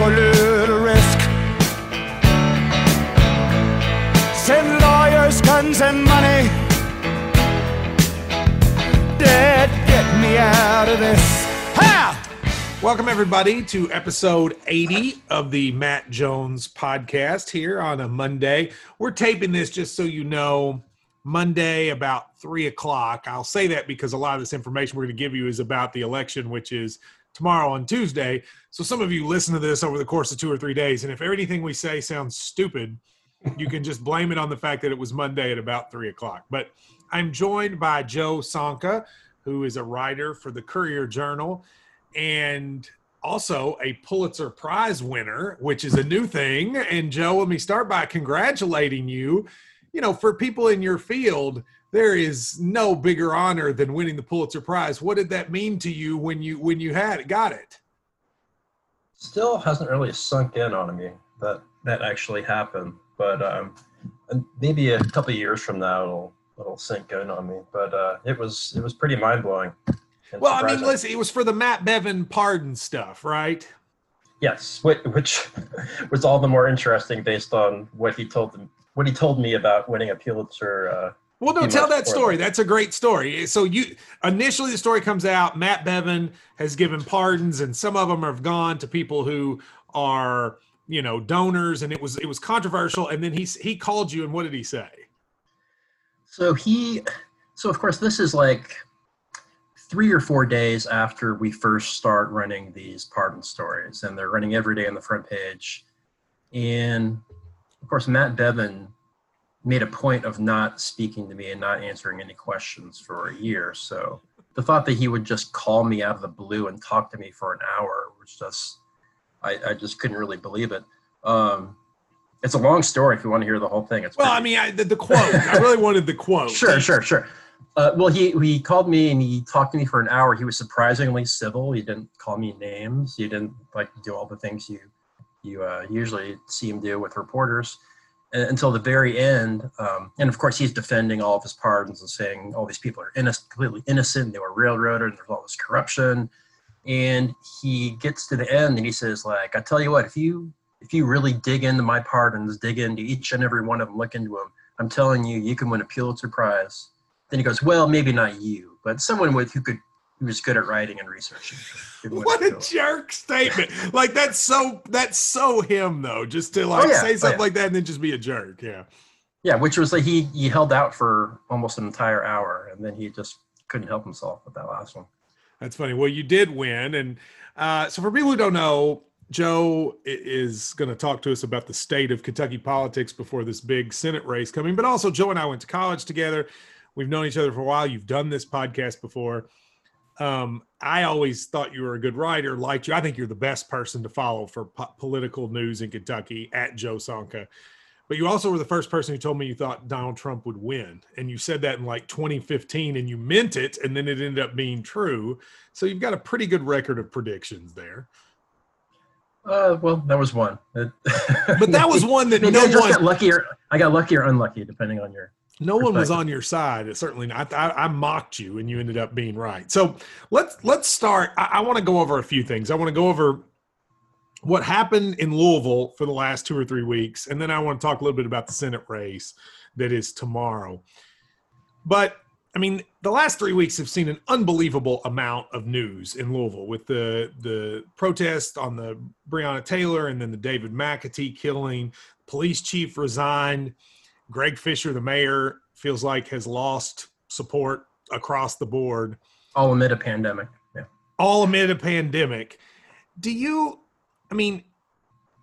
a little risk. Send lawyers, guns, and money. Dad, get me out of this. Ha! Welcome, everybody, to episode 80 of the Matt Jones podcast here on a Monday. We're taping this just so you know, Monday about three o'clock. I'll say that because a lot of this information we're going to give you is about the election, which is tomorrow on Tuesday. So some of you listen to this over the course of two or three days. And if anything we say sounds stupid, you can just blame it on the fact that it was Monday at about three o'clock. But I'm joined by Joe Sonka, who is a writer for the Courier Journal and also a Pulitzer Prize winner, which is a new thing. And Joe, let me start by congratulating you. You know, for people in your field, there is no bigger honor than winning the Pulitzer Prize. What did that mean to you when you when you had it, got it? Still hasn't really sunk in on me that that actually happened, but um, maybe a couple of years from now it'll it'll sink in on me. But uh, it was it was pretty mind blowing. Well, I mean, listen, it was for the Matt Bevin pardon stuff, right? Yes, which, which was all the more interesting based on what he told them, what he told me about winning a Pulitzer. Uh, well, no, tell that story. That's a great story. So you initially the story comes out. Matt Bevin has given pardons, and some of them have gone to people who are you know donors, and it was it was controversial. And then he he called you, and what did he say? So he, so of course this is like three or four days after we first start running these pardon stories, and they're running every day on the front page. And of course, Matt Bevin made a point of not speaking to me and not answering any questions for a year. So the thought that he would just call me out of the blue and talk to me for an hour was just, I, I just couldn't really believe it. Um, it's a long story if you want to hear the whole thing. It's well, pretty- I mean, I, the, the quote. I really wanted the quote. Sure, sure, sure. Uh, well, he he called me and he talked to me for an hour. He was surprisingly civil. He didn't call me names. He didn't like do all the things you you uh, usually see him do with reporters until the very end. Um, and of course, he's defending all of his pardons and saying all these people are innocent, completely innocent. They were railroaded. And there's all this corruption. And he gets to the end and he says, like, I tell you what, if you if you really dig into my pardons, dig into each and every one of them, look into them, I'm telling you, you can win a Pulitzer Prize then he goes, well, maybe not you, but someone with who could who was good at writing and researching. What a jerk statement! like that's so that's so him though, just to like oh, yeah. say something oh, yeah. like that and then just be a jerk. Yeah. Yeah, which was like he he held out for almost an entire hour and then he just couldn't help himself with that last one. That's funny. Well, you did win, and uh, so for people who don't know, Joe is going to talk to us about the state of Kentucky politics before this big Senate race coming. But also, Joe and I went to college together. We've known each other for a while. You've done this podcast before. Um, I always thought you were a good writer, liked you. I think you're the best person to follow for po- political news in Kentucky at Joe Sonka. But you also were the first person who told me you thought Donald Trump would win. And you said that in like 2015 and you meant it. And then it ended up being true. So you've got a pretty good record of predictions there. Uh, well, that was one. but that was one that no one got lucky I got lucky or unlucky, depending on your no one was on your side. It certainly not. I, I, mocked you, and you ended up being right. So let's let's start. I, I want to go over a few things. I want to go over what happened in Louisville for the last two or three weeks, and then I want to talk a little bit about the Senate race that is tomorrow. But I mean, the last three weeks have seen an unbelievable amount of news in Louisville with the the protest on the Breonna Taylor and then the David McAtee killing. Police chief resigned Greg Fischer, the mayor, feels like has lost support across the board. All amid a pandemic. Yeah. All amid a pandemic. Do you, I mean,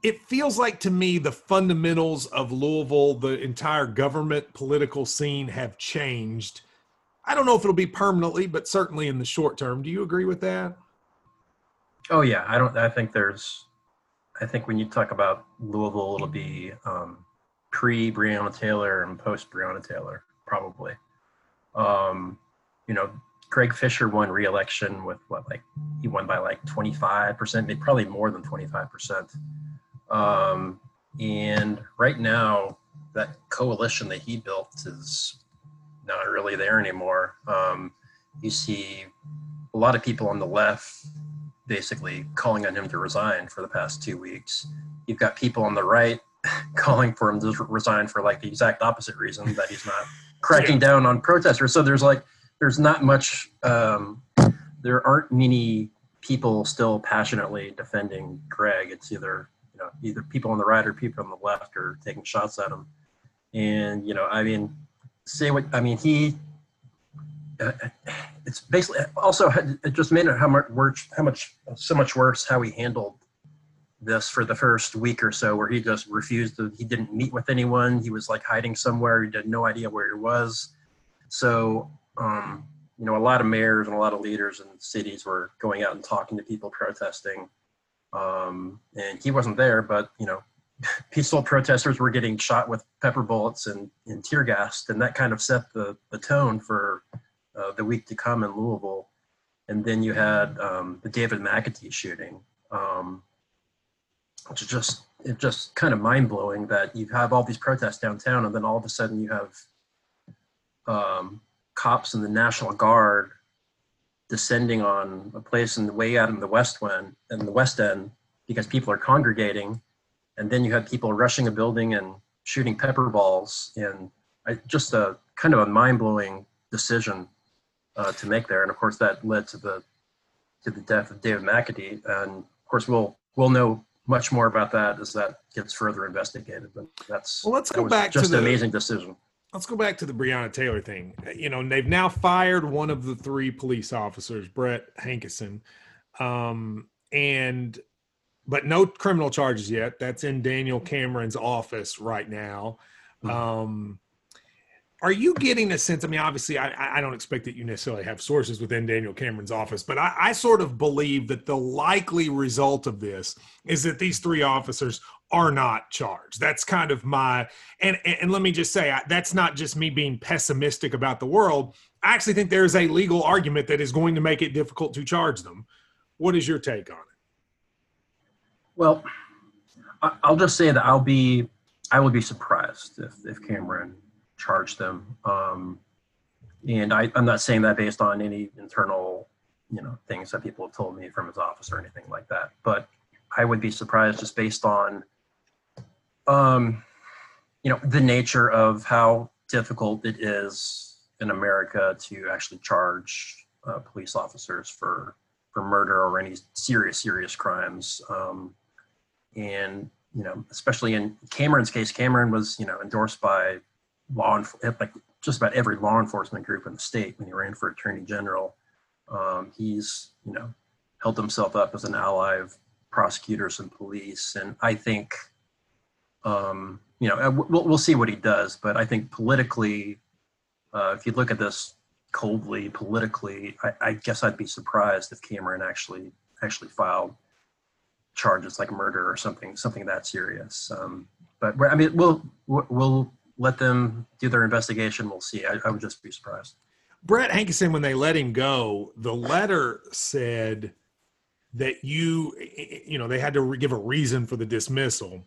it feels like to me the fundamentals of Louisville, the entire government political scene have changed. I don't know if it'll be permanently, but certainly in the short term. Do you agree with that? Oh yeah, I don't. I think there's. I think when you talk about Louisville, it'll be um, pre Breonna Taylor and post Breonna Taylor, probably. Um, you know, Greg Fischer won re-election with what, like he won by like 25%, maybe probably more than 25%. Um, and right now, that coalition that he built is not really there anymore. Um, you see a lot of people on the left basically calling on him to resign for the past two weeks. You've got people on the right calling for him to resign for like the exact opposite reason that he's not cracking yeah. down on protesters. So there's like there's not much. Um, there aren't many people still passionately defending Greg. It's either you know either people on the right or people on the left are taking shots at him. And you know, I mean, say what I mean. He uh, it's basically also it just made it how much worse, how much so much worse how he handled this for the first week or so, where he just refused to. He didn't meet with anyone. He was like hiding somewhere. He had no idea where he was. So, um, you know, a lot of mayors and a lot of leaders in cities were going out and talking to people protesting, um, and he wasn't there. But you know, peaceful protesters were getting shot with pepper bullets and, and tear gas, and that kind of set the the tone for uh, the week to come in Louisville. And then you had um, the David McAtee shooting, um, is just it just kind of mind blowing that you have all these protests downtown, and then all of a sudden you have um, cops and the National Guard descending on a place in the way out in the west end, in the west end, because people are congregating, and then you have people rushing a building and shooting pepper balls, and I, just a kind of a mind blowing decision uh, to make there. And of course, that led to the to the death of David McAtee. And of course, we'll we'll know much more about that as that gets further investigated. But that's well. Let's go back just to the, an amazing decision. Let's go back to the Breonna Taylor thing. You know, they've now fired one of the three police officers, Brett Hankison, um, and but no criminal charges yet. That's in Daniel Cameron's office right now. Mm-hmm. Um, are you getting a sense? I mean, obviously, I, I don't expect that you necessarily have sources within Daniel Cameron's office, but I, I sort of believe that the likely result of this is that these three officers are not charged. That's kind of my and and let me just say that's not just me being pessimistic about the world. I actually think there's a legal argument that is going to make it difficult to charge them. What is your take on it? Well, I'll just say that I'll be I will be surprised if if Cameron charge them. Um, and I, I'm not saying that based on any internal, you know, things that people have told me from his office or anything like that. But I would be surprised just based on, um, you know, the nature of how difficult it is in America to actually charge uh, police officers for for murder or any serious serious crimes. Um, and you know, especially in Cameron's case, Cameron was you know endorsed by law like just about every law enforcement group in the state when he ran for attorney general. Um, he's you know held himself up as an ally of prosecutors and police, and I think um, you know we'll, we'll see what he does, but I think politically, uh, if you look at this coldly politically, I, I guess I'd be surprised if Cameron actually actually filed charges like murder or something something that serious. Um, but I mean, we'll we'll let them do their investigation. We'll see. I, I would just be surprised. Brett Hankison, when they let him go, the letter said that you, you know, they had to give a reason for the dismissal.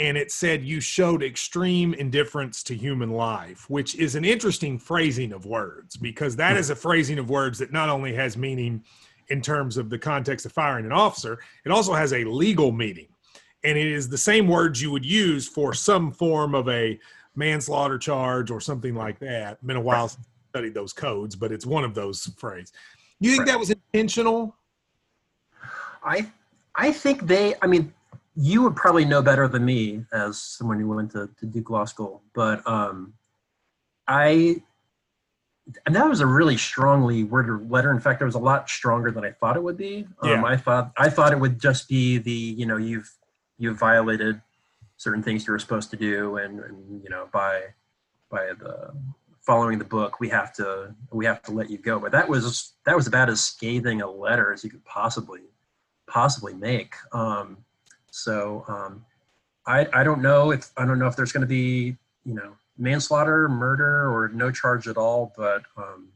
And it said you showed extreme indifference to human life, which is an interesting phrasing of words because that is a phrasing of words that not only has meaning in terms of the context of firing an officer, it also has a legal meaning. And it is the same words you would use for some form of a manslaughter charge or something like that. Been a while since I studied those codes, but it's one of those phrases. You think right. that was intentional? I I think they. I mean, you would probably know better than me as someone who went to, to Duke Law School, but um, I and that was a really strongly worded letter. In fact, it was a lot stronger than I thought it would be. Um, yeah. I thought I thought it would just be the you know you've you've violated certain things you were supposed to do and, and you know by by the following the book we have to we have to let you go but that was that was about as scathing a letter as you could possibly possibly make um, so um, I, I don't know if I don't know if there's going to be you know manslaughter, murder, or no charge at all. But um,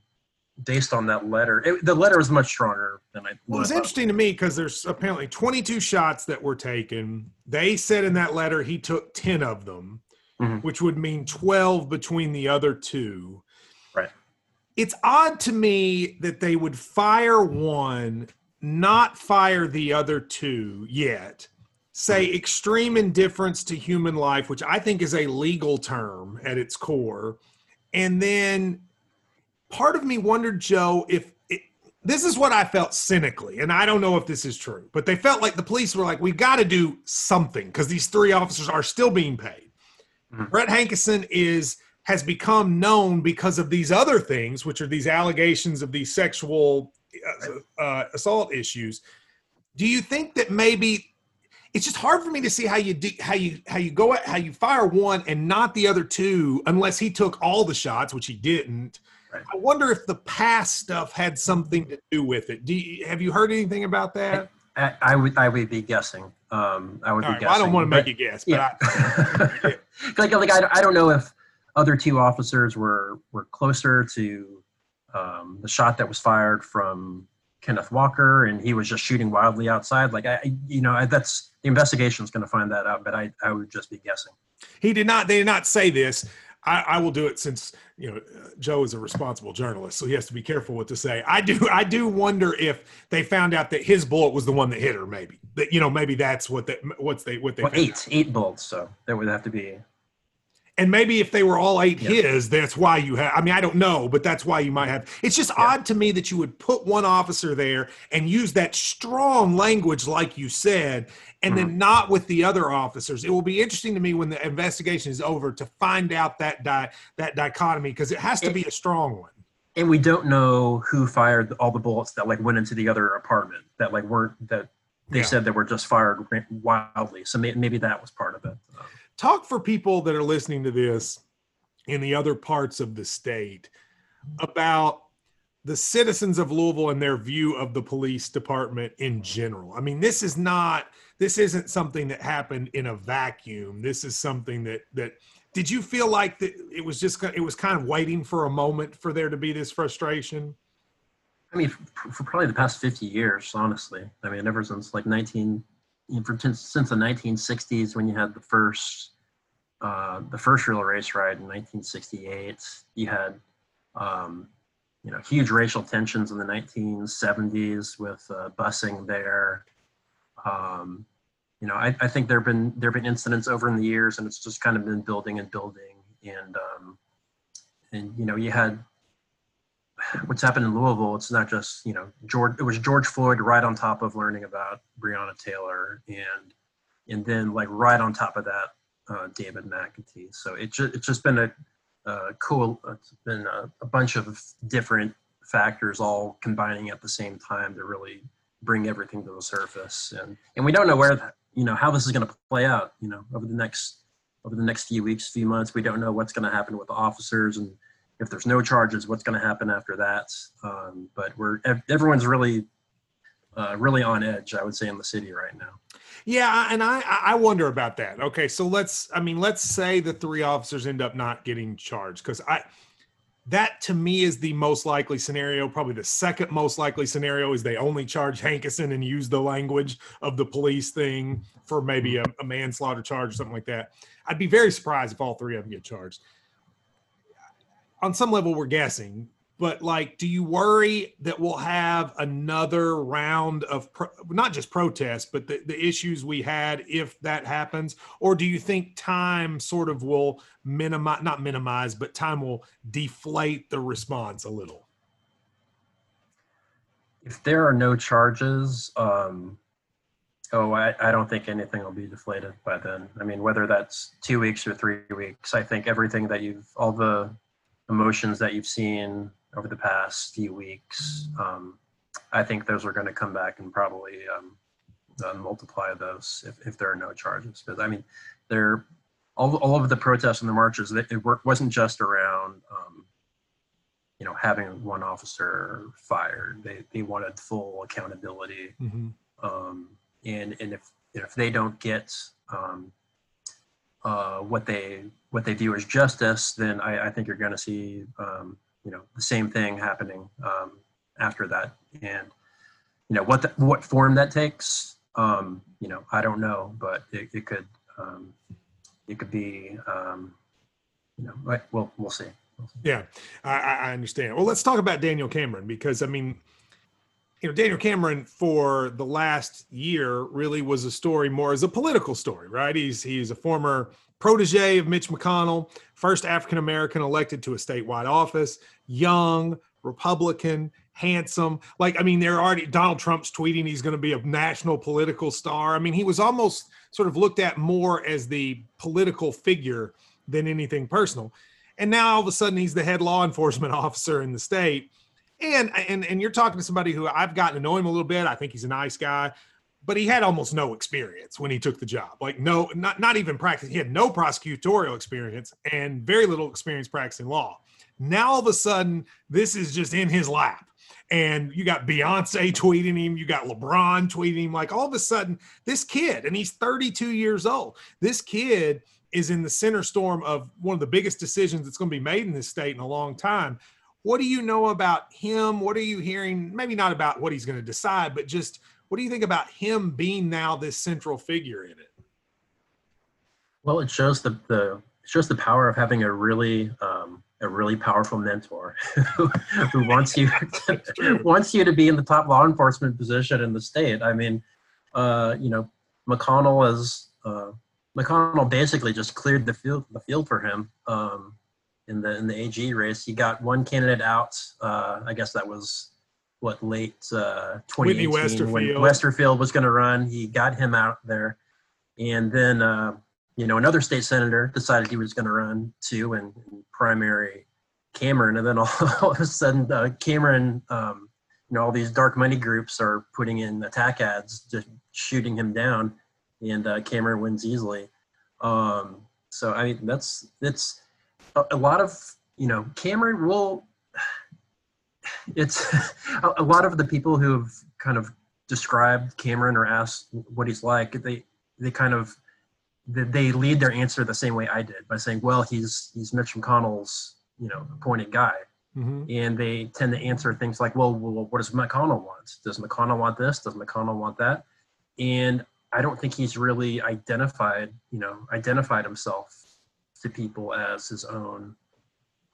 based on that letter. It, the letter is much stronger than I. Well, it's interesting to me because there's apparently 22 shots that were taken. They said in that letter he took 10 of them, mm-hmm. which would mean 12 between the other two. Right. It's odd to me that they would fire one not fire the other two yet, say extreme indifference to human life, which I think is a legal term at its core, and then part of me wondered, Joe, if it, this is what I felt cynically, and I don't know if this is true, but they felt like the police were like, we've got to do something because these three officers are still being paid. Mhm. Brett Hankison is has become known because of these other things, which are these allegations of these sexual uh, uh, assault issues. Do you think that maybe it's just hard for me to see how you do how you how you go at how you fire one and not the other two unless he took all the shots, which he didn't. Right. I wonder if the past stuff had something to do with it. Do you, have you heard anything about that? I, I would I would be guessing. Um, I would All be right, guessing. well, I don't want to make you guess, but Yeah. I, like like I, don't- I don't know if other two officers were were closer to um, the shot that was fired from Kenneth Walker, and he was just shooting wildly outside. Like I, I- you know, I, that's the investigation's going to find that out. But I, I would just be guessing. he did not. They did not say this. I, I will do it since you know Joe is a responsible journalist, so he has to be careful what to say. I do. I do wonder if they found out that his bullet was the one that hit her. Maybe that you know. Maybe that's what they what's they what they Well, found eight eight bullets, so there would have to be. And maybe if they were all eight Yeah. his, that's why you have. I mean, I don't know, but that's why you might have. It's just Yeah. odd to me that you would put one officer there and use that strong language, like you said, and Mm-hmm. then not with the other officers. It will be interesting to me when the investigation is over to find out that di- that dichotomy because it has to be a strong one. And we don't know who fired all the bullets that like went into the other apartment that like weren't that they Yeah. said they were just fired wildly. So may, maybe that was part of it. Um, talk for people that are listening to this in the other parts of the state about the citizens of Louisville and their view of the police department in general. I mean, this is not this isn't something that happened in a vacuum. This is something that that did you feel like that it was just it was kind of waiting for a moment for there to be this frustration? I mean, for, probably the past 50 years, honestly. I mean, ever since like 19, you know, from, since since the 1960s when you had the first, uh, the first real race ride in 1968, you had, um, you know, huge racial tensions in the 1970s with uh, busing there. Um, you know, I, I think there've been there've been incidents over in the years, and it's just kind of been building and building, and um, and you know, you had what's happened in Louisville, it's not just you know George. It was George Floyd right on top of learning about Breonna Taylor, and and then like right on top of that, uh, David McAtee. So it just it's just been a, cool. It's been a, a bunch of different factors all combining at the same time to really bring everything to the surface, and and we don't know where that you know how this is going to play out. You know over the next over the next few weeks, few months, we don't know what's going to happen with the officers and if there's no charges, what's going to happen after that? Um, but we're everyone's really, uh, really on edge. I would say in the city right now. Yeah, and I I wonder about that. Okay, so let's I mean let's say the three officers end up not getting charged because I that to me is the most likely scenario. Probably the second most likely scenario is they only charge Hankison and use the language of the police thing for maybe mm-hmm. a, a manslaughter charge or something like that. I'd be very surprised if all three of them get charged. On some level, we're guessing, but like, do you worry that we'll have another round of pro- not just protests, but the, the issues we had if that happens? Or do you think time sort of will minimize, not minimize, but time will deflate the response a little? If there are no charges, um, oh, I, I don't think anything will be deflated by then. I mean, whether that's two weeks or three weeks, I think everything that you've, all the emotions that you've seen over the past few weeks, um, I think those are going to come back and probably um, uh, multiply those if, if there are no charges. Because I mean, they're all, all of the protests and the marches. It, it wasn't just around, um, you know, having one officer fired. They they wanted full accountability, um, and and if if they don't get um, uh, what they what they view as justice, then I, I think you're going to see um, you know the same thing happening um, after that. And you know what the, what form that takes, um, you know, I don't know, but it, it could um, it could be um, you know, but we'll we'll see. Yeah, I I understand. Well, let's talk about Daniel Cameron because I mean, you know, Daniel Cameron for the last year really was a story more as a political story, right? He's he's a former protege of Mitch McConnell, first African American elected to a statewide office, young, Republican, handsome. Like, I mean, they're already Donald Trump's tweeting he's going to be a national political star. I mean, he was almost sort of looked at more as the political figure than anything personal. And now all of a sudden he's the head law enforcement officer in the state. And and and you're talking to somebody who I've gotten to know him a little bit. I think he's a nice guy but he had almost no experience when he took the job. Like no, not not even practice. He had no prosecutorial experience and very little experience practicing law. Now all of a sudden, this is just in his lap. And you got Beyonce tweeting him, you got LeBron tweeting him. Like all of a sudden, this kid, and he's 32 years old, this kid is in the center storm of one of the biggest decisions that's going to be made in this state in a long time. What do you know about him? What are you hearing? Maybe not about what he's going to decide, but just what do you think about him being now this central figure in it? Well, it shows the the it shows the power of having a really um, a really powerful mentor who wants you wants you to be in the top law enforcement position in the state. I mean, uh, you know, McConnell is uh, McConnell basically just cleared the field the field for him um, in the in the AG race. He got one candidate out. Uh, I guess that was what late uh, 2018 Westerfield. when Westerfield was going to run. He got him out there, and then uh, you know another state senator decided he was going to run too, and, and, primary Cameron, and then all, all of a sudden uh, Cameron, um, you know, all these dark money groups are putting in attack ads, just shooting him down, and uh, Cameron wins easily. Um, so I mean that's it's a, a lot of you know Cameron will it's a lot of the people who have kind of described Cameron or asked what he's like, they they kind of they lead their answer the same way I did by saying, "Well, he's he's Mitch McConnell's you know appointed guy," mm-hmm. and they tend to answer things like, well, "Well, what does McConnell want? Does McConnell want this? Does McConnell want that?" And I don't think he's really identified you know identified himself to people as his own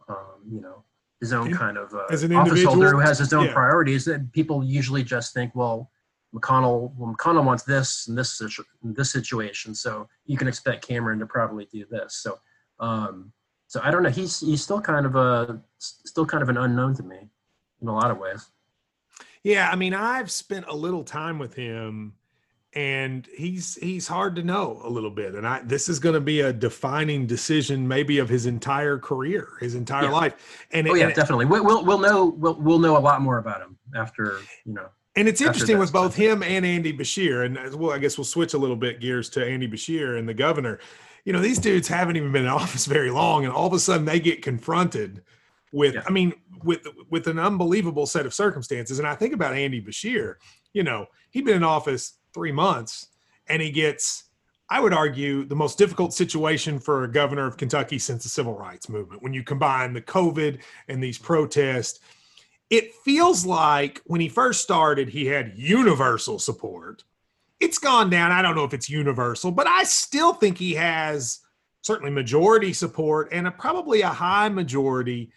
um, you know his own kind of uh, As an office holder who has his own Yeah. priorities. And people usually just think, well, McConnell, well, McConnell wants this in this in this situation, so you can expect Cameron to probably do this. So, um, so I don't know. He's he's still kind of a still kind of an unknown to me in a lot of ways. Yeah, I mean, I've spent a little time with him and he's he's hard to know a little bit and i this is going to be a defining decision maybe of his entire career his entire Yeah. life and Oh it- yeah, and, definitely. We, we'll we'll know we'll we'll know a lot more about him after you know. and it's interesting with both him and andy beshear and as well i guess we'll switch a little bit gears to andy beshear and the governor you know these dudes haven't even been in office very long and all of a sudden they get confronted with Yeah. i mean with with an unbelievable set of circumstances and i think about andy beshear you know he'd been in office three months and he gets i would argue the most difficult situation for a governor of kentucky since the civil rights movement. When you combine the covid and these protests it feels like when he first started he had universal support. It's gone down. I don't know if it's universal but i still think he has certainly majority support and a, probably a high majority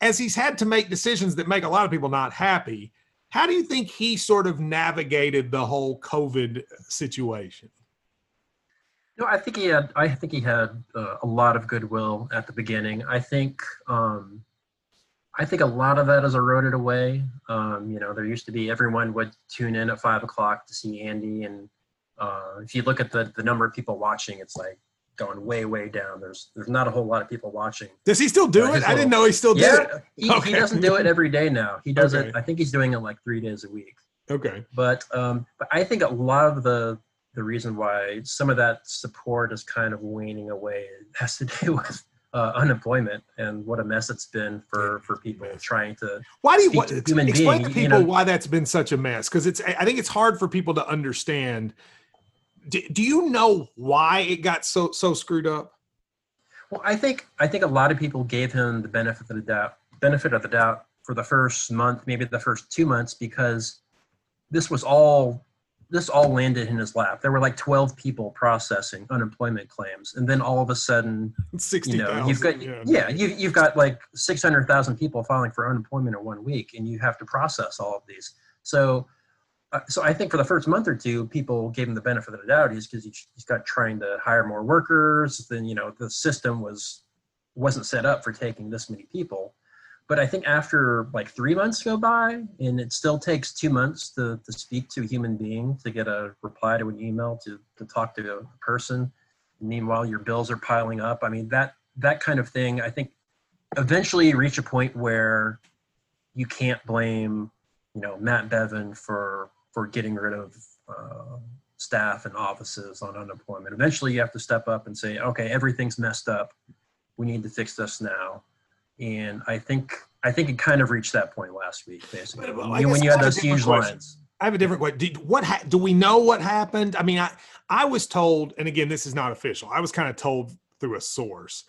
as he's had to make decisions that make a lot of people not happy how do you think he sort of navigated the whole covid situation No, I think he had. I think he had uh, a lot of goodwill at the beginning. I think. Um, I think a lot of that has eroded away. Um, you know, there used to be everyone would tune in at five o'clock to see Andy, and uh, if you look at the the number of people watching, it's like going way way down. There's there's not a whole lot of people watching. does he still do Uh, it his i didn't know he still did Yeah, it he, Okay. he doesn't do it every day now. He does Okay. it. I think he's doing it like three days a week. okay But um, but I think a lot of the the reason why some of that support is kind of waning away has to do with uh, unemployment and what a mess it's been for for people trying to. Why do you what, to human explain being, to you people know- why that's been such a mess? Because it's I think it's hard for people to understand. Do, do you know why it got so so screwed up? Well, I think I think a lot of people gave him the benefit of the doubt benefit of the doubt for the first month, maybe the first two months, because this was all this all landed in his lap. There were like twelve people processing unemployment claims, and then all of a sudden Sixty you know you've got thousand. yeah, you, you've got like 600000 people filing for unemployment in one week and you have to process all of these So, Uh, so I think for the first month or two, people gave him the benefit of the doubt. He's because he, he's got trying to hire more workers. Then you know the system was wasn't set up for taking this many people. But I think after like three months go by, and it still takes two months to, to speak to a human being, to get a reply to an email, to, to talk to a person. Meanwhile, your bills are piling up. I mean, that that kind of thing, I think eventually you reach a point where you can't blame, you know, Matt Bevin for for getting rid of uh, staff and offices on unemployment. Eventually, you have to step up and say, okay, everything's messed up. We need to fix this now and I think I think it kind of reached that point last week, basically. Well, when when you had have a those different huge question. lines. I have a different question. Did, what ha- do we know what happened? I mean, I I was told, and again, this is not official. I was kind of told through a source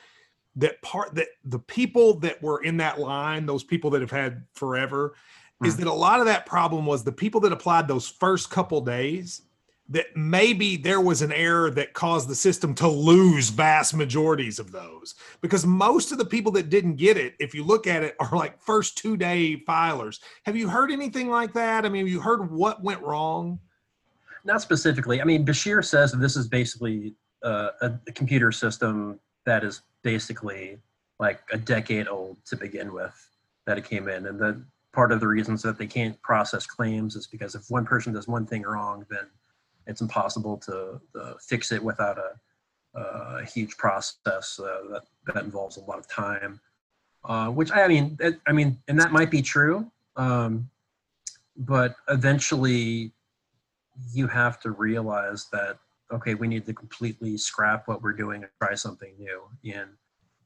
that part that the people that were in that line, those people that have had forever, is Mhm. that a lot of that problem was the people that applied those first couple days. That maybe there was an error that caused the system to lose vast majorities of those because most of the people that didn't get it, if you look at it, are like first two day filers. Have you heard anything like that? I mean, have you heard what went wrong? Not specifically. I mean, Beshear says that this is basically uh, a, a computer system that is basically like a decade old to begin with that it came in, and that part of the reasons that they can't process claims is because if one person does one thing wrong, then it's impossible to uh, fix it without a, a huge process uh, that that involves a lot of time. Uh, which I mean, it, I mean, and that might be true, um, but eventually you have to realize that okay, we need to completely scrap what we're doing and try something new. And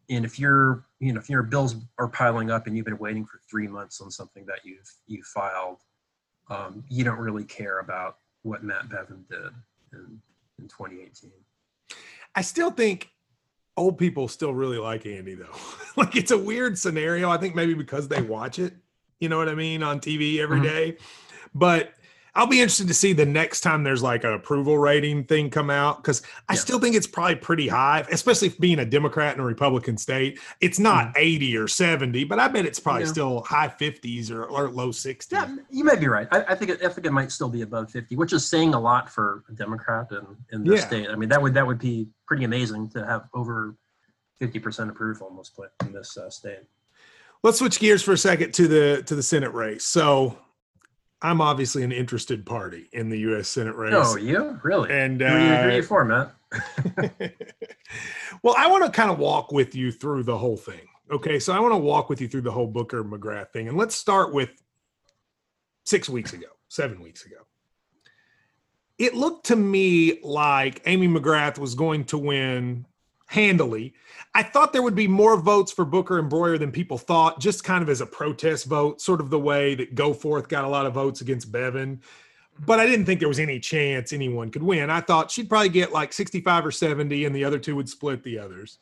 and if you're you know if your bills are piling up and you've been waiting for three months on something that you've you filed, um, you don't really care about what Matt Bevin did in, in 2018. I still think old people still really like Andy though. like it's a weird scenario. I think maybe because they watch it, you know what I mean, on TV every Mhm. day. But I'll be interested to see the next time there's like an approval rating thing come out because I Yeah. still think it's probably pretty high, especially being a Democrat in a Republican state. It's not 80 or 70, but I bet it's probably Yeah. still high 50s or, or low 60s. Yeah, you might be right. I, I think it, I think it might still be above 50, which is saying a lot for a Democrat in, in this Yeah. state. I mean, that would that would be pretty amazing to have over 50% approval almost in this uh, state. Let's switch gears for a second to the to the Senate race. So I'm obviously an interested party in the U.S. Senate race. Oh, you really? And who, you, who uh, you for, Matt? well, I want to kind of walk with you through the whole thing. Okay, so I want to walk with you through the whole Booker McGrath thing, and let's start with six weeks ago, seven weeks ago. It looked to me like Amy McGrath was going to win handily. I thought there would be more votes for Booker and Broihier than people thought, just kind of as a protest vote, sort of the way that Goforth got a lot of votes against Bevin. But I didn't think there was any chance anyone could win. I thought she'd probably get like 65 or 70, and the other two would split the others.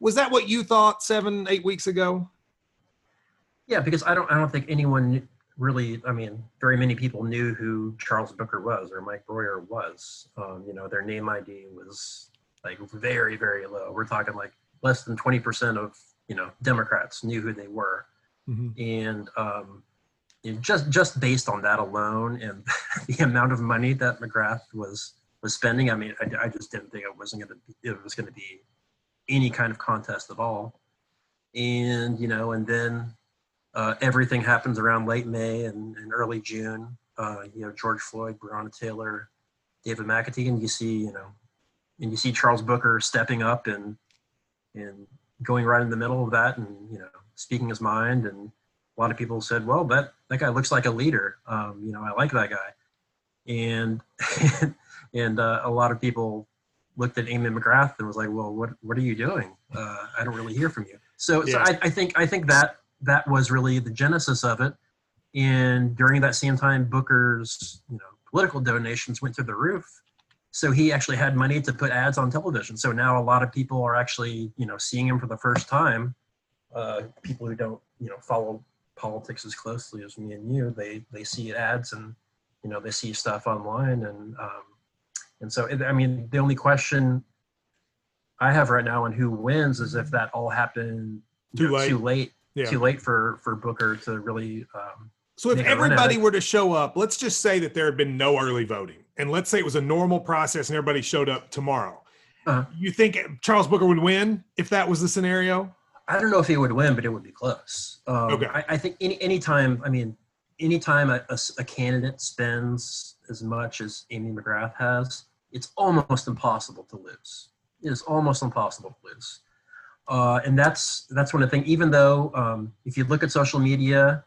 Was that what you thought seven, eight weeks ago? Yeah, because I don't I don't think anyone really. I mean, very many people knew who Charles Booker was or Mike Broihier was. Um, you know, their name ID was like very very low. We're talking like less than 20% of you know Democrats knew who they were. and um, you know, just just based on that alone and the amount of money that McGrath was was spending, I mean, I, I just didn't think it wasn't going to it was going to be any kind of contest at all. And you know, and then uh, everything happens around late May and, and early June. Uh, you know, George Floyd, Breonna Taylor, David McAtee, and you see, you know, and you see Charles Booker stepping up and and going right in the middle of that and you know speaking his mind. And a lot of people said well that that guy looks like a leader. Um, you know i like that guy. And and uh, a lot of people looked at amy mcgrath and was like well what what are you doing? Uh, i don't really hear from you. So, so I, I think i think that that was really the genesis of it. And during that same time booker's you know political donations went through the roof so he actually had money to put ads on television so now a lot of people are actually you know seeing him for the first time uh, people who don't you know follow politics as closely as me and you they they see ads and you know they see stuff online and um, and so i mean the only question i have right now on who wins is if that all happened Too know, late. too late Yeah. too late for for booker to really um, So if Make a run at everybody were to show up, let's just say that there had been no early voting, and let's say it was a normal process and everybody showed up tomorrow. Uh-huh. You think Charles Booker would win if that was the scenario? I don't know if he would win, but it would be close. Um, Okay. I, I think any anytime, I mean, anytime a candidate spends as much as Amy McGrath has, it's almost impossible to lose. It is almost impossible to lose. Uh, and that's that's one of the things. Even though um, if you look at social media,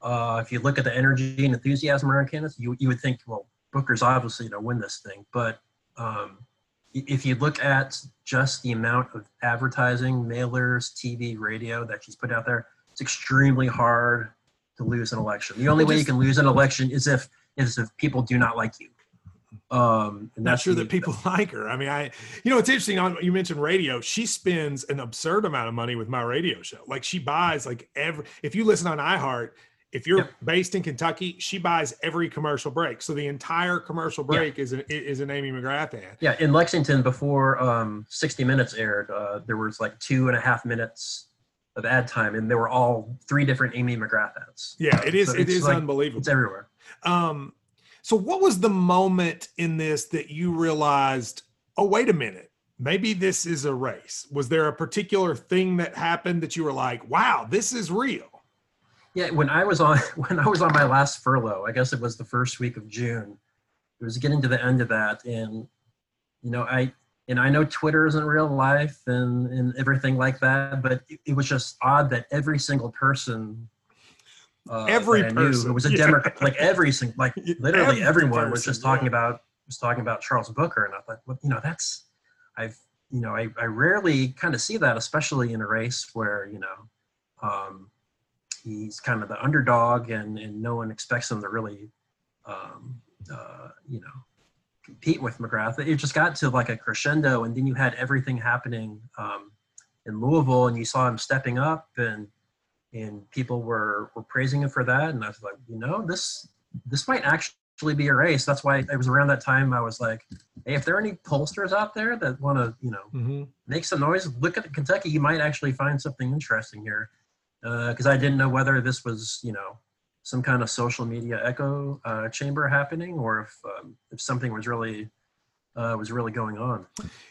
uh, if you look at the energy and enthusiasm around candidates, you you would think, well, Booker's obviously going to win this thing. But um, if you look at just the amount of advertising, mailers, TV, radio that she's put out there, it's extremely hard to lose an election. The only way you can lose an election is if is if people do not like you. Um, and Not sure that people like her. I mean, I, you know, it's interesting. On you mentioned radio. She spends an absurd amount of money with my radio show. Like she buys like every. If you listen on iHeart, if you're Yeah. based in Kentucky, she buys every commercial break. So the entire commercial Yeah. break is an is an Amy McGrath ad. Yeah, in Lexington before um, 60 Minutes aired, uh, there was like two and a half minutes of ad time, and they were all three different Amy McGrath ads. Yeah, it is. So it is like- unbelievable. It's everywhere. Um, so what was the moment in this that you realized, oh, wait a minute, maybe this is a race? Was there a particular thing that happened that you were like, wow, this is real? Yeah, when I was on when I was on my last furlough, I guess it was the first week of June. It was getting to the end of that, and you know, I and I know Twitter isn't real life and and everything like that, but it, it was just odd that every single person, uh, Every that I knew person, who was a yeah. Democrat, like every single, like literally Every everyone was person, just talking yeah. about was talking about Charles Booker, and I thought, well, you know, that's I've you know I I rarely kind of see that, especially in a race where you know. Um, he's kind of the underdog and, and no one expects him to really um, uh, you know compete with mcgrath it just got to like a crescendo and then you had everything happening um, in louisville and you saw him stepping up and and people were were praising him for that and i was like you know this this might actually be a race that's why it was around that time i was like hey if there are any pollsters out there that want to you know Mm-hmm. make some noise. Look at Kentucky. You might actually find something interesting here, because I didn't know whether this was, you know, some kind of social media echo uh, chamber happening, or if um, if something was really uh, was really going on.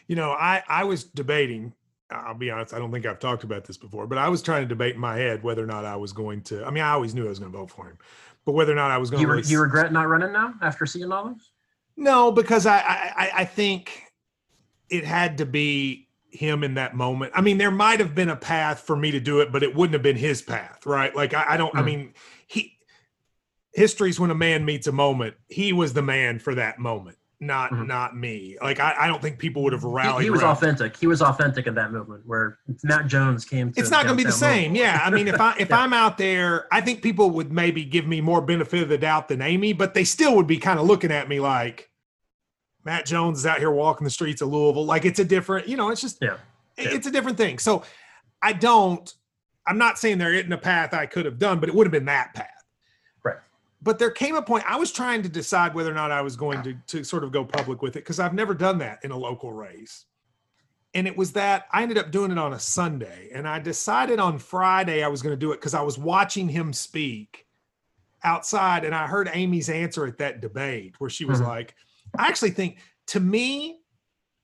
You know, I I was debating. I'll be honest. I don't think I've talked about this before, but I was trying to debate in my head whether or not I was going to. I mean, I always knew I was going to vote for him, but whether or not I was going You, to. re- you regret not running now after seeing all this? No, because I I- I think it had to be him in that moment. I mean, there might have been a path for me to do it, but it wouldn't have been his path, right? Like I, I don't. I Mhm. mean, he history's when a man meets a moment. He was the man for that moment, not Mhm. not me. Like I, I don't think people would have rallied. he was around. authentic. He was authentic in that movement where Matt Jones came. To It's not going to be the same. Yeah. I mean, if I if Yeah. I'm out there, I think people would maybe give me more benefit of the doubt than Amy, but they still would be kind of looking at me like Matt Jones is out here walking the streets of Louisville. Like it's a different, you know, it's just Yeah. Yeah. it's a different thing. So I don't. I'm not saying there isn't a path I could have done, but it would have been that path. Right. But there came a point I was trying to decide whether or not I was going to to sort of go public with it because I've never done that in a local race. And it was that I ended up doing it on a Sunday. And I decided on Friday I was going to do it because I was watching him speak outside and I heard Amy's answer at that debate where she was Mhm. like, I actually think to me,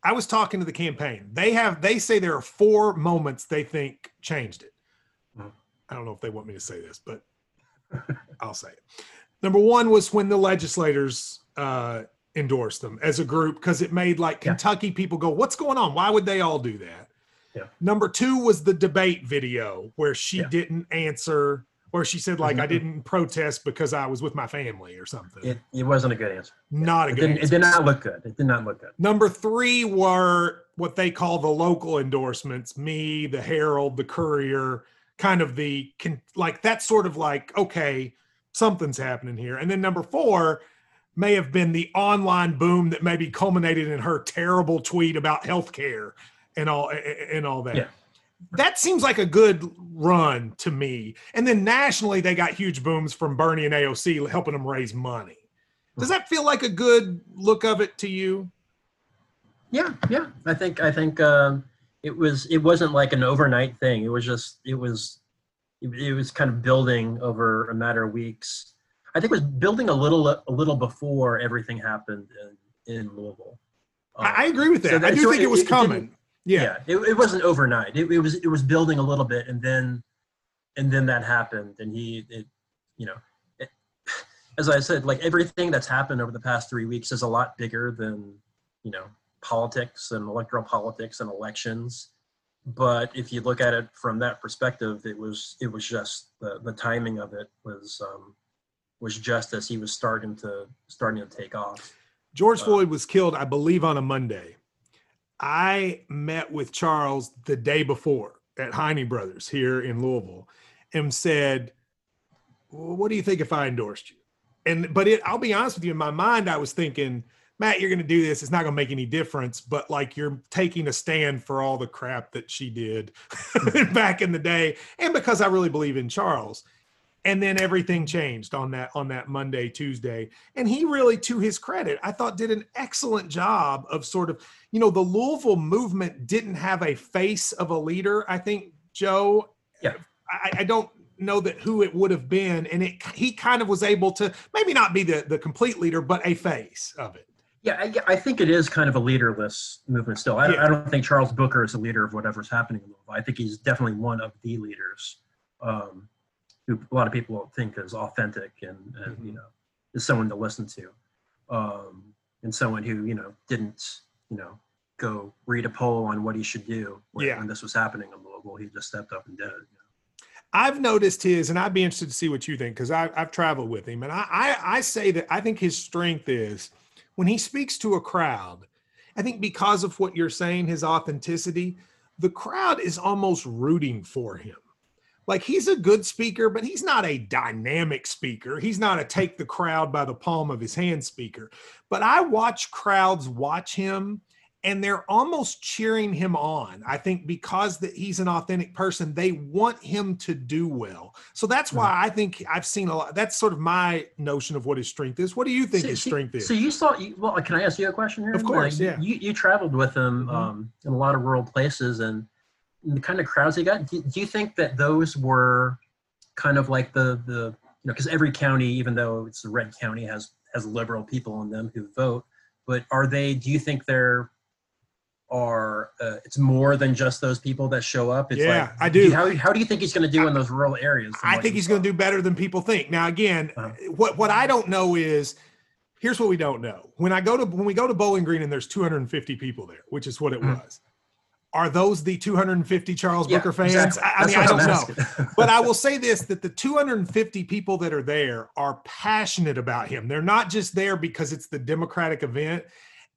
I was talking to the campaign. They have they say there are four moments they think changed it. Mhm. I don't know if they want me to say this, but I'll say it. Number one was when the legislators uh, endorsed them as a group because it made like Yeah. Kentucky people go, "What's going on? Why would they all do that?" Yeah. Number two was the debate video where she Yeah. didn't answer, or she said like, "I Mhm. didn't protest because I was with my family" or something. It, it wasn't a good answer. Not a It good. didn't, it did not look good. It did not look good. Number three were what they call the local endorsements me, the Herald, the Courier, kind of the, like, that's sort of like, okay, something's happening here. And then number four may have been the online boom that maybe culminated in her terrible tweet about healthcare and all and all that. Yeah. That seems like a good run to me. And then nationally, they got huge booms from Bernie and AOC helping them raise money. Does that feel like a good look of it to you? Yeah, yeah. I think I think um, it was it wasn't like an overnight thing. It was just it was it, it was kind of building over a matter of weeks. I think it was building a little a little before everything happened in, in Louisville. Um, I, agree with that. so that- I do so think it, it- was coming. Yeah. it, it wasn't overnight. It, it was it was building a little bit, and then and then that happened, and he, it, you know, it, as I said, like everything that's happened over the past three weeks is a lot bigger than you know politics and electoral politics and elections. But if you look at it from that perspective, it was it was just the the timing of it was um, was just as he was starting to starting to take off. George Uh, Floyd was killed, I believe, on a Monday. I met with Charles the day before at Heine Brothers here in Louisville and said, well, What do you think if I endorsed you? And, but it, I'll be honest with you, in my mind, I was thinking, Matt, you're going to do this. It's not going to make any difference, but like you're taking a stand for all the crap that she did hmm. back in the day. And because I really believe in Charles. And then everything changed on that on that Monday, Tuesday. And he really, to his credit, I thought did an excellent job of sort of, you know, the Louisville movement didn't have a face of a leader. I think Joe, Yeah. I, I don't know that who it would have been. And it he kind of was able to maybe not be the, the complete leader, but a face of it. Yeah, I, I think it is kind of a leaderless movement still. I, Yeah. I don't think Charles Booker is a leader of whatever's happening in Louisville. I think he's definitely one of the leaders um, who a lot of people think is authentic and, and you Mhm. know is someone to listen to, um, and someone who you know didn't you know go read a poll on what he should do when, Yeah. when this was happening in Louisville. He just stepped up and did it. you know. I've noticed his, and I'd be interested to see what you think because I've traveled with him, and I, I I say that I think his strength is when he speaks to a crowd. I think because of what you're saying, his authenticity, the crowd is almost rooting for him. Like he's a good speaker, but he's not a dynamic speaker. He's not a take the crowd by the palm of his hand speaker. But I watch crowds watch him and they're almost cheering him on. I think because that he's an authentic person, they want him to do well. So that's why I think I've seen a lot. That's sort of my notion of what his strength is. What do you think So- his so- strength is? So you saw, well, can I ask you a question here? Of course, Like, yeah. You, you traveled with him Mhm. um, in a lot of rural places and the kind of crowds he got. Do, do you think that those were kind of like the, the you know, because every county, even though it's a red county, has, has liberal people in them who vote, but are they, do you think they're, are uh, it's more than just those people that show up? It's Yeah, like, I do. How, how do you think he's going to do in those rural areas? I think he's going to do better than people think. Now, again, Uh-huh. what what I don't know is here's what we don't know. When I go to when we go to Bowling Green and there's 250 people there, which is what it Mhm. was. Are those the 250 Charles Yeah, Booker fans? exactly. I, I mean, I don't know. but I will say this that the 250 people that are there are passionate about him. They're not just there because it's the Democratic event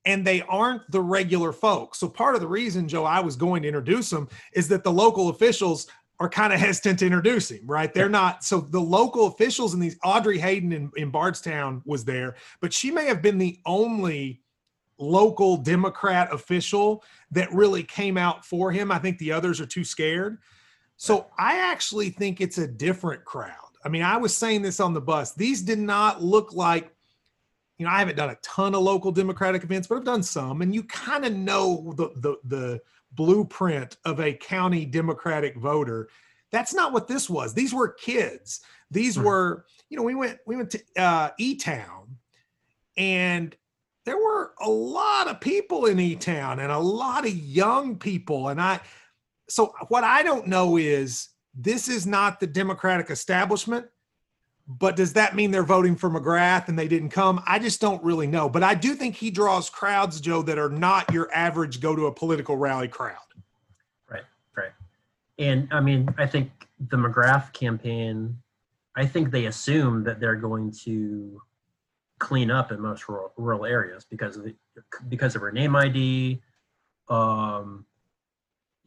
and they aren't the regular folks. So part of the reason, Joe, I was going to introduce him is that the local officials are kind of hesitant to introduce him, right? They're not. So the local officials in these, Audrey Hayden in, in Bardstown was there, but she may have been the only local Democrat official that really came out for him. I think the others are too scared. So I actually think it's a different crowd. I mean, I was saying this on the bus. These did not look like, you know, I haven't done a ton of local Democratic events, but I've done some, and you kind of know the the the blueprint of a county Democratic voter. That's not what this was. These were kids. These Mhm. were, you know, we went we went to uh, E Town, and there were a lot of people in E Town and a lot of young people. And I, so what I don't know is this is not the Democratic establishment, but does that mean they're voting for McGrath and they didn't come? I just don't really know. But I do think he draws crowds, Joe, that are not your average go to a political rally crowd. Right, right. And I mean, I think the McGrath campaign, I think they assume that they're going to clean up in most rural, rural areas because of the, because of her name ID, um,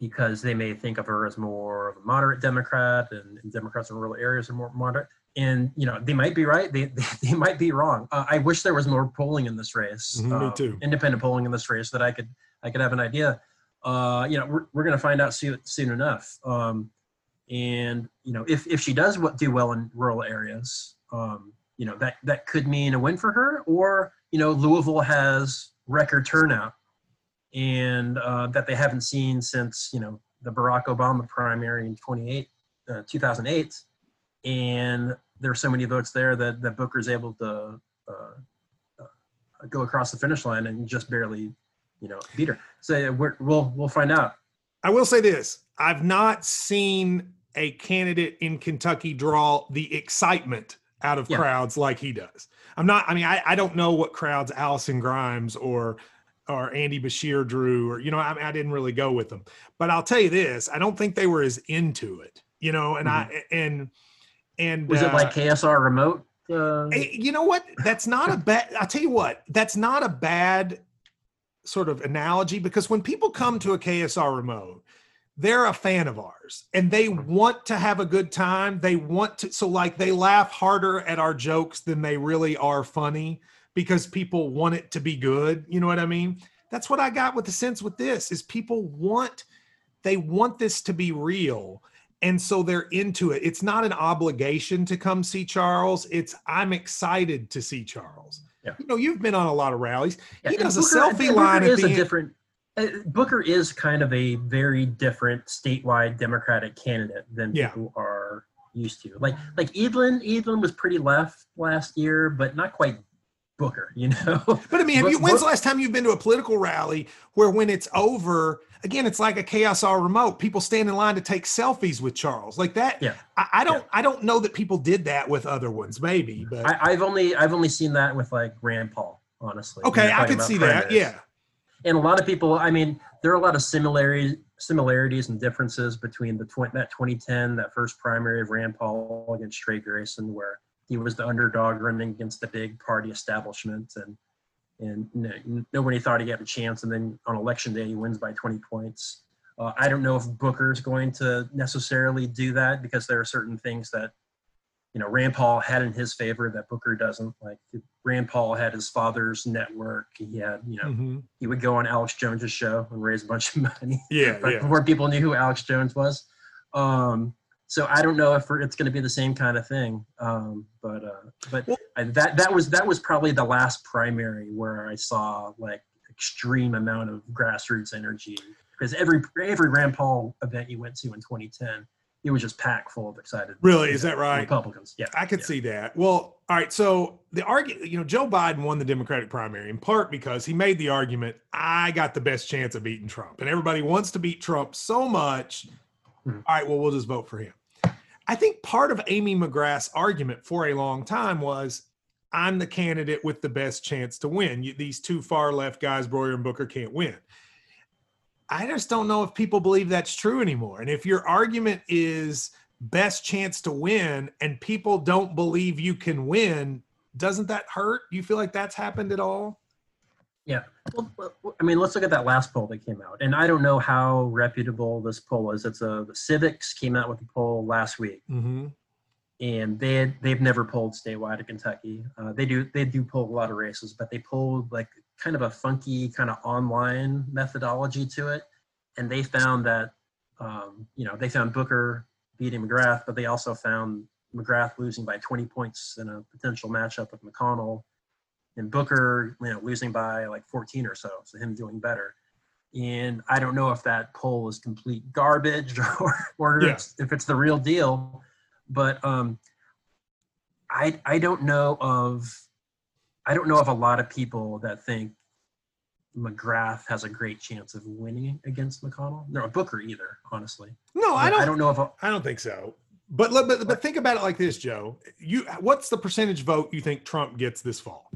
because they may think of her as more of a moderate Democrat, and, and Democrats in rural areas are more moderate. And you know, they might be right. They they, they might be wrong. Uh, I wish there was more polling in this race. Mhm, me um, too. Independent polling in this race that I could I could have an idea uh, you know, we're, we're going to find out soon, soon enough. Um, and you know, if if she does do well in rural areas, um, you know, that that could mean a win for her. Or you know, Louisville has record turnout, and uh, that they haven't seen since you know the Barack Obama primary in 28 uh, 2008, and there were so many votes there that that Booker's able to uh, uh, go across the finish line and just barely, you know, beat her. So we'll we'll find out. I will say this: I've not seen a candidate in Kentucky draw the excitement out of Yeah. crowds like he does. I'm not. I mean, I, I don't know what crowds Alison Grimes or or Andy Beshear drew, or you know, I, I didn't really go with them. But I'll tell you this: I don't think they were as into it. You know, and I and and Mm-hmm. Was it uh, like KSR remote? Uh, you know what? That's not a bad. I'll tell you what. That's not a bad sort of analogy because when people come to a KSR remote, they're a fan of ours and they mm-hmm. want to have a good time. They want to. So like they laugh harder at our jokes than they really are funny because people want it to be good. You know what I mean? That's what I got with the sense with this is people want they want this to be real and so they're into it it's not an obligation to come see charles it's i'm excited to see charles Yeah. you know you've been on a lot of rallies Yeah, he does a Booker- selfie Booker line at is the a end. different. Uh, Booker is kind of a very different statewide Democratic candidate than Yeah. people are used to. Like like Edelen, Edelen was pretty left last year, but not quite Booker. You know, but i mean have you when's the last time you've been to a political rally where when it's over again it's like a KSR remote people stand in line to take selfies with charles like that Yeah. I, I don't i don't know that people did that with other ones maybe but I, I've only I've only seen that with like Rand Paul. Honestly, okay i could see that yeah and a lot of people i mean there are a lot of similarities similarities and differences between the that 2010 that first primary of rand paul against Trey grayson where he was the underdog running against the big party establishment and and no, nobody thought he had a chance and then on election day he wins by 20 points. Uh, i don't know if booker's going to necessarily do that because there are certain things that you know rand paul had in his favor that booker doesn't like rand paul had his father's network he had you know Mhm. he would go on Alex Jones's show and raise a bunch of money yeah but yeah before people knew who Alex Jones was. Um, so I don't know if it's going to be the same kind of thing. Um, but uh, but Well- I, that that was that was probably the last primary where I saw like extreme amount of grassroots energy because every every Rand Paul event you went to in 2010, it was just packed full of excited. Really? Is that right? Republicans, yeah. I could yeah. see that. Well, all right. So the argument, you know, Joe Biden won the Democratic primary in part because he made the argument, I got the best chance of beating Trump. And everybody wants to beat Trump so much. Mhm. All right, well, we'll just vote for him. I think part of Amy McGrath's argument for a long time was I'm the candidate with the best chance to win. You, these two far left guys, Broihier and Booker, can't win. I just don't know if people believe that's true anymore. And if your argument is best chance to win and people don't believe you can win, doesn't that hurt? You feel like that's happened at all? Yeah. well, I mean, let's look at that last poll that came out, and I don't know how reputable this poll is. It's a the Civiqs came out with a poll last week, Mm-hmm. and they had, they've never polled statewide in Kentucky. Uh, they do they do poll a lot of races, but they polled like kind of a funky kind of online methodology to it, and they found that um, you know they found Booker beating McGrath, but they also found McGrath losing by 20 points in a potential matchup with McConnell, and Booker you know losing by like 14 or so, so him doing better. And I don't know if that poll is complete garbage or, or Yeah. it's- if it's the real deal but um i i don't know of i don't know of a lot of people that think mcgrath has a great chance of winning against mcconnell no booker either honestly No, I don't. i don't know if a, I don't think so. But let- but but think about it like this, Joe. You what's the percentage vote you think Trump gets this fall?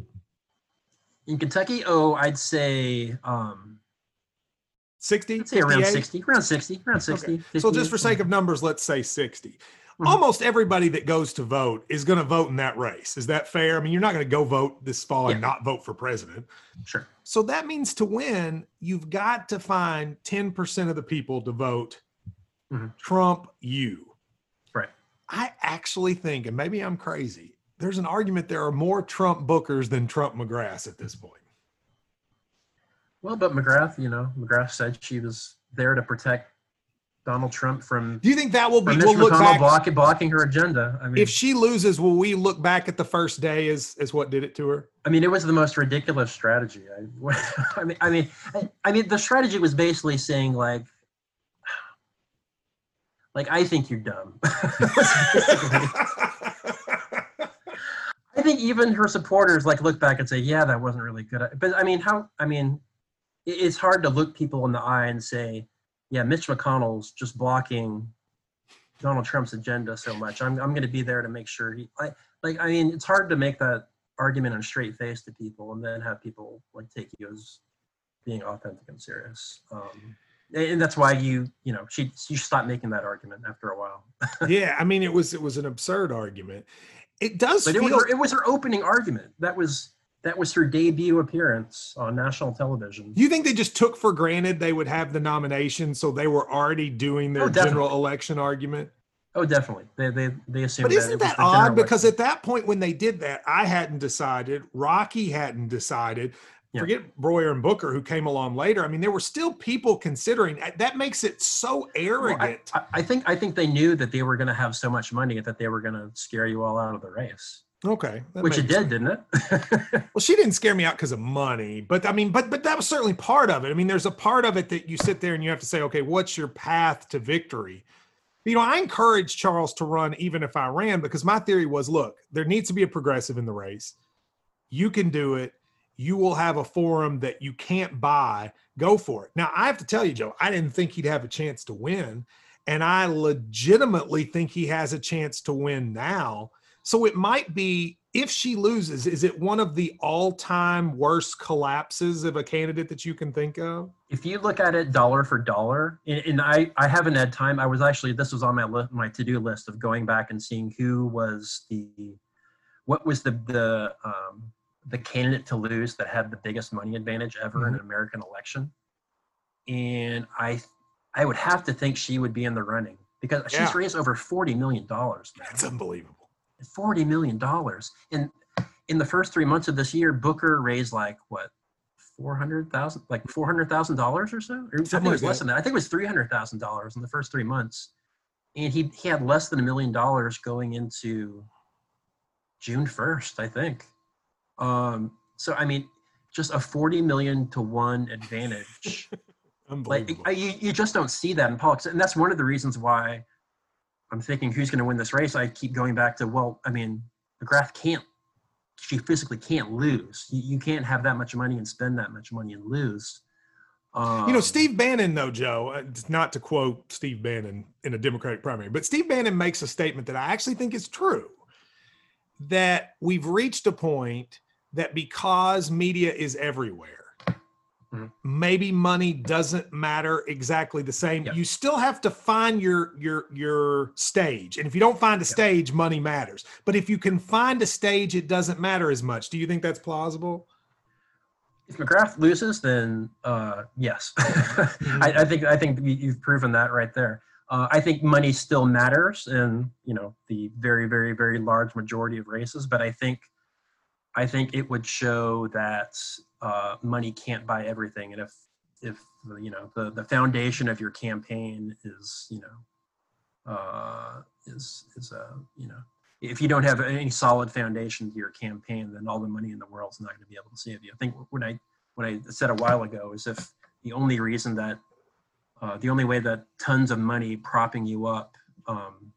in kentucky oh i'd say um 60? i'd say around 60 around 60 around 60 Okay. So just for sake of numbers, let's say 60. Mhm. Almost everybody that goes to vote is going to vote in that race. Is that fair? I mean, you're not going to go vote this fall and not vote for president. sure So that means to win, you've got to find 10% of the people to vote Mhm. Trump you. right I actually think, and maybe I'm crazy, there's an argument there are more Trump bookers than Trump McGrath at this point. well but mcgrath you know mcgrath said she was there to protect donald trump from Do you think that will be, we'll look back, blocking, blocking her agenda. I mean, if she loses, will we look back at the first day as, as what did it to her? I mean, it was the most ridiculous strategy. I, I mean, I mean, I, I mean, the strategy was basically saying like, like I think you're dumb. I think even her supporters like look back and say, "Yeah, that wasn't really good." But I mean, how? I mean, it's hard to look people in the eye and say, "Yeah, Mitch McConnell's just blocking Donald Trump's agenda so much. I'm I'm going to be there to make sure he." I like. I mean, it's hard to make that argument in a straight face to people and then have people like take you as being authentic and serious. Um, and that's why you you know she you stop making that argument after a while. yeah, I mean, it was it was an absurd argument it does but feel... it, was her, it was her opening argument that was that was her debut appearance on national television you think they just took for granted they would have the nomination so they were already doing their oh, general election argument oh definitely they they, they assumed but isn't that, that odd because election. at that point when they did that i hadn't decided rocky hadn't decided yeah. forget Broihier and Booker who came along later. I mean, there were still people considering that makes it so arrogant. Well, I, I, think I think they knew that they were going to have so much money that they were going to scare you all out of the race. Okay, which it did, sense. didn't it? well, she didn't scare me out because of money, but I mean, but but that was certainly part of it. I mean, there's a part of it that you sit there and you have to say, okay, what's your path to victory? You know, I encourage Charles to run even if I ran because my theory was, look, there needs to be a progressive in the race. You can do it you will have a forum that you can't buy. Go for it. Now, I have to tell you, Joe, I didn't think he'd have a chance to win. And I legitimately think he has a chance to win now. So it might be, if she loses, is it one of the all time worst collapses of a candidate that you can think of? If you look at it dollar for dollar, and, and I, I haven't had time, I was actually, this was on my, list, my to do list of going back and seeing who was the, what was the, the, um, the candidate to lose that had the biggest money advantage ever mm-hmm. in an American election. And I I would have to think she would be in the running because yeah. she's raised over forty million dollars. That's unbelievable. Forty million dollars. And in the first three months of this year, Booker raised like what four hundred thousand, like four hundred thousand dollars or so. Or I think it was less than that. I think it was three hundred thousand dollars in the first three months, and he he had less than a million dollars going into June first, I think. Um, so I mean, just a 40 million to one advantage. like I, you, you just don't see that in politics, and that's one of the reasons why I'm thinking who's going to win this race. I keep going back to well, I mean, McGrath can't. She physically can't lose. You, you can't have that much money and spend that much money and lose. Um, you know, Steve Bannon, though, Joe, uh, not to quote Steve Bannon in a Democratic primary, but Steve Bannon makes a statement that I actually think is true that we've reached a point that because media is everywhere, mm-hmm. maybe money doesn't matter exactly the same. Yep. You still have to find your your your stage. And if you don't find a yep. stage, money matters. But if you can find a stage, it doesn't matter as much. Do you think that's plausible? If McGrath loses, then uh, yes, mm-hmm. I, I, think I think you've proven that right there. Uh, I think money still matters in you know the very very very large majority of races, but I think I think it would show that uh, money can't buy everything, and if if you know the the foundation of your campaign is you know uh, is is a uh, you know if you don't have any solid foundation to your campaign, then all the money in the world is not going to be able to save you. I think what I what I said a while ago is if the only reason that uh, the only way that tons of money propping you up, um,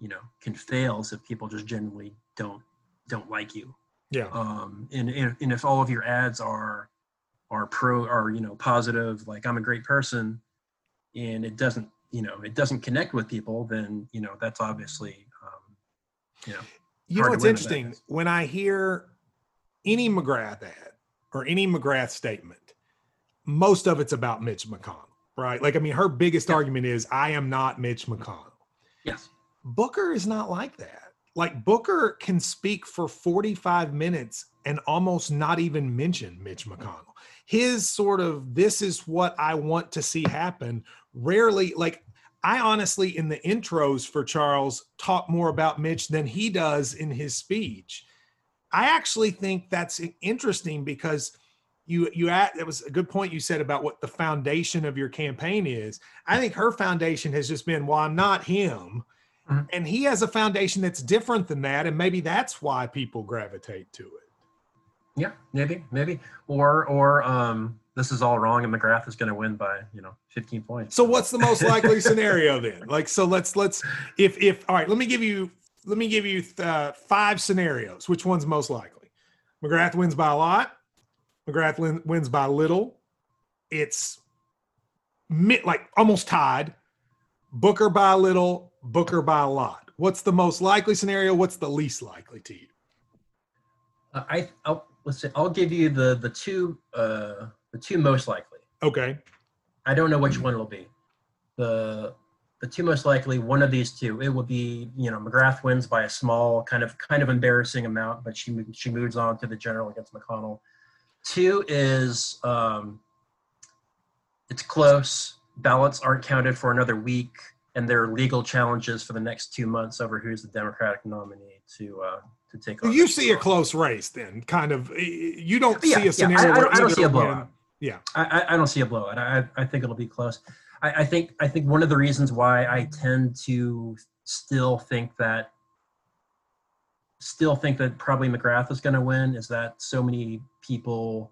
you know, can fail is if people just generally don't don't like you yeah. Um, and, and, and if all of your ads are, are pro, are, you know, positive, like I'm a great person and it doesn't, you know, it doesn't connect with people, then, you know, that's obviously, um, you know, you know, it's interesting when I hear any McGrath ad or any McGrath statement, most of it's about Mitch McConnell, right? Like, I mean, her biggest argument is, I am not Mitch McConnell. Yes. Booker is not like that like Booker can speak for 45 minutes and almost not even mention Mitch McConnell. His sort of this is what I want to see happen rarely like I honestly in the intros for Charles talk more about Mitch than he does in his speech. I actually think that's interesting because you you at it was a good point you said about what the foundation of your campaign is. I think her foundation has just been well I'm not him Mm-hmm. And he has a foundation that's different than that. And maybe that's why people gravitate to it. Yeah, maybe, maybe. Or, or, um, this is all wrong and McGrath is going to win by you know 15 points. So what's the most likely scenario then? Like, so let's let's if if all right, let me give you let me give you uh, five scenarios. Which one's most likely? McGrath wins by a lot. McGrath win, wins by little. It's mid, like almost tied. Booker by a little. Booker by a lot. What's the most likely scenario? What's the least likely to you? Uh, I I'll, let's say I'll give you the the two uh, the two most likely. Okay. I don't know which one it'll be. The the two most likely, one of these two, it will be you know McGrath wins by a small kind of kind of embarrassing amount, but she she moves on to the general against McConnell. Two is um, it's close. Ballots aren't counted for another week, and there are legal challenges for the next two months over who's the Democratic nominee to uh, to take on. You see a close race then, kind of. You don't Yeah, see yeah, a scenario. I- I don't- I don't see a blowout. Yeah. I, I- I don't see a blowout. I, I think it'll be close. I, I think I think one of the reasons why I tend to still think that still think that probably McGrath is going to win is that so many people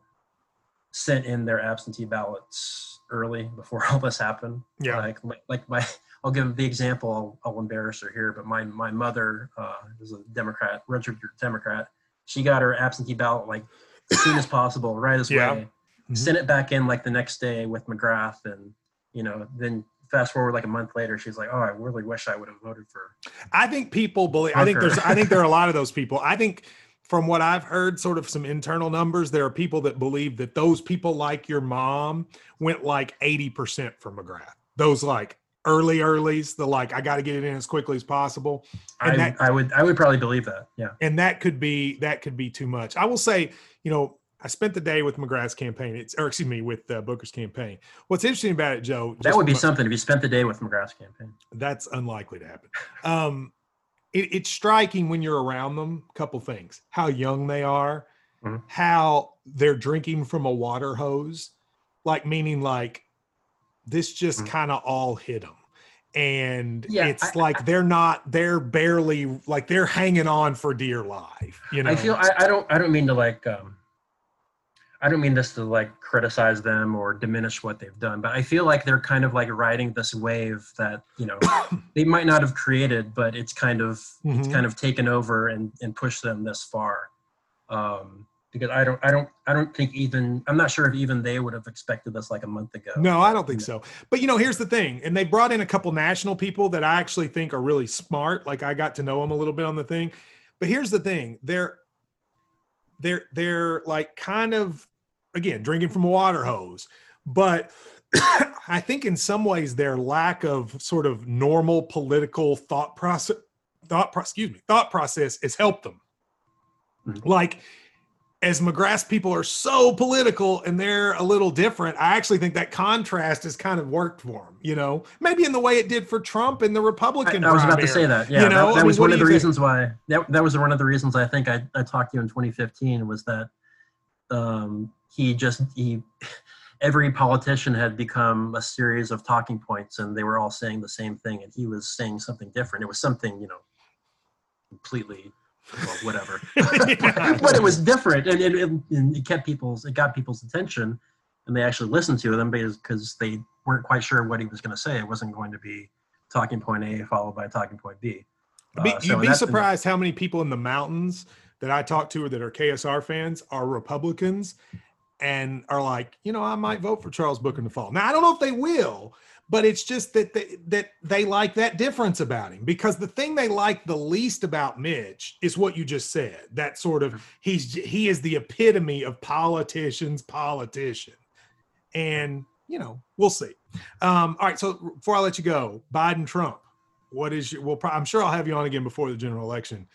sent in their absentee ballots early before all this happened. Yeah. Like like, like my I'll give the example. I'll, I'll embarrass her here, but my my mother uh, is a Democrat, registered Democrat. She got her absentee ballot like as soon as possible, right as Yeah. way. Mhm. Sent it back in like the next day with McGrath, and you know, then fast forward like a month later, she's like, "Oh, I really wish I would have voted for." I think people believe. I think there's. I think there are a lot of those people. I think, from what I've heard, sort of some internal numbers, there are people that believe that those people like your mom went like eighty percent for McGrath. Those like early earlys, the like I got to get it in as quickly as possible, And I, that- I would I would probably believe that. Yeah. and that could be that could be too much. I will say, you know. I spent the day with McGrath's campaign. It's, or excuse me, with uh, Booker's campaign. What's interesting about it, Joe? That would be something if you spent the day with McGrath's campaign. that's unlikely to happen. Um, it, it's striking when you're around them. a Couple things: how young they are, Mhm. how they're drinking from a water hose, like meaning like this just Mhm. kind of all hit them. And Yeah, it's I- like they're not, they're barely like they're hanging on for dear life. You know, I feel I, I don't I don't mean to like um I don't mean this to like criticize them or diminish what they've done, but I feel like they're kind of like riding this wave that, you know, they might not have created, but it's kind of it's Mhm. kind of taken over and, and pushed them this far. Um because I don't I don't I don't think even I'm not sure if even they would have expected this like a month ago. No, I don't think so. But you know, here's the thing, and they brought in a couple national people that I actually think are really smart. Like I got to know them a little bit on the thing. But here's the thing: they're they're they're like kind of again drinking from a water hose, but I think in some ways their lack of sort of normal political thought process thought excuse me thought process has helped them. Mhm. Like as McGrath's people are so political and they're a little different, I actually think that contrast has kind of worked for them. You know, maybe in the way it did for Trump in the I, Republican. I was about to say that. Yeah, You know, that, I that mean, was one of the think? reasons why that, that was one of the reasons I think I, I talked to you in 2015 was that um, he just he every politician had become a series of talking points and they were all saying the same thing and he was saying something different. It was something you know completely well, whatever, but it was different and it, it, and it kept people's it got people's attention and they actually listened to them because because they weren't quite sure what he was going to say. It wasn't going to be talking point A followed by talking point B. Uh, so you'd be surprised how many people in the mountains that I talk to or that are KSR fans are Republicans and are like, you know, I might vote for Charles Booker in the fall. Now I don't know if they will, but it's just that they, that they like that difference about him because the thing they like the least about Mitch is what you just said. That sort of he's he is the epitome of politicians politician, and you know we'll see. Um, all right, so before I let you go, Biden Trump what is your well i'm sure i'll have you on again before the general election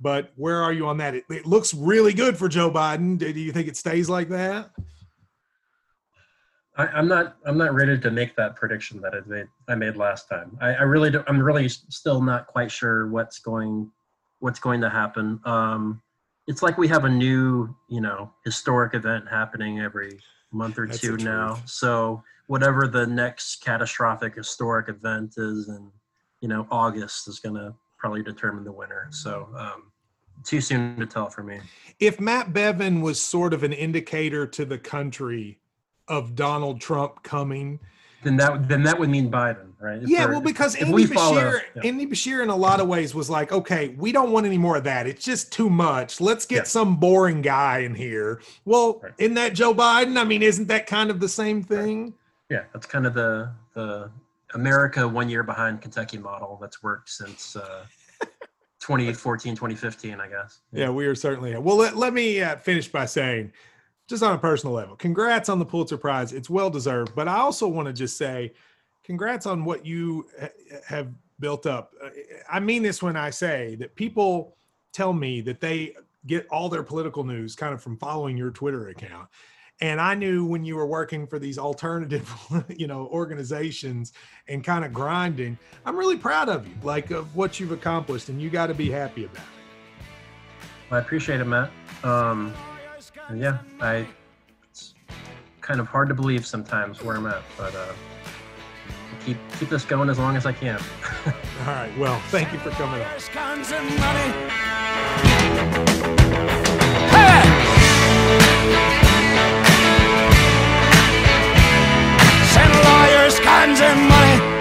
but where are you on that it, it looks really good for joe biden do do you think it stays like that I, I'm not. I'm not ready to make that prediction that I made. I made last time. I, I really. Don't, I'm really still not quite sure what's going, what's going to happen. Um, it's like we have a new, you know, historic event happening every month or That's two now. truth. So whatever the next catastrophic historic event is in, you know, August is going to probably determine the winner. So um, too soon to tell for me. if matt bevin was sort of an indicator to the country of Donald Trump coming. Then that then that would mean Biden, right? If yeah, well, because if Andy we Beshear, yeah. Andy Beshear, in a lot of ways, was like, okay, we don't want any more of that. It's just too much. Let's get Yeah. some boring guy in here. Well, Right. isn't that Joe Biden? I mean, isn't that kind of the same thing? Yeah, that's kind of the the America one year behind Kentucky model that's worked since uh, 2014, 2015, I guess. Yeah, we are certainly. Well, let, let me uh, finish by saying, just on a personal level, congrats on the Pulitzer Prize. It's well deserved. But I also want to just say, congrats on what you ha- have built up. I mean this when I say that people tell me that they get all their political news kind of from following your Twitter account. And I knew when you were working for these alternative, you know, organizations and kind of grinding. I'm really proud of you, like of what you've accomplished, and you got to be happy about it. Well, I appreciate it, Matt. Um, yeah, I it's kind of hard to believe sometimes where I'm at, but uh, keep keep this going as long as I can. All right. Well, thank you for coming. Send lawyers, guns, and money.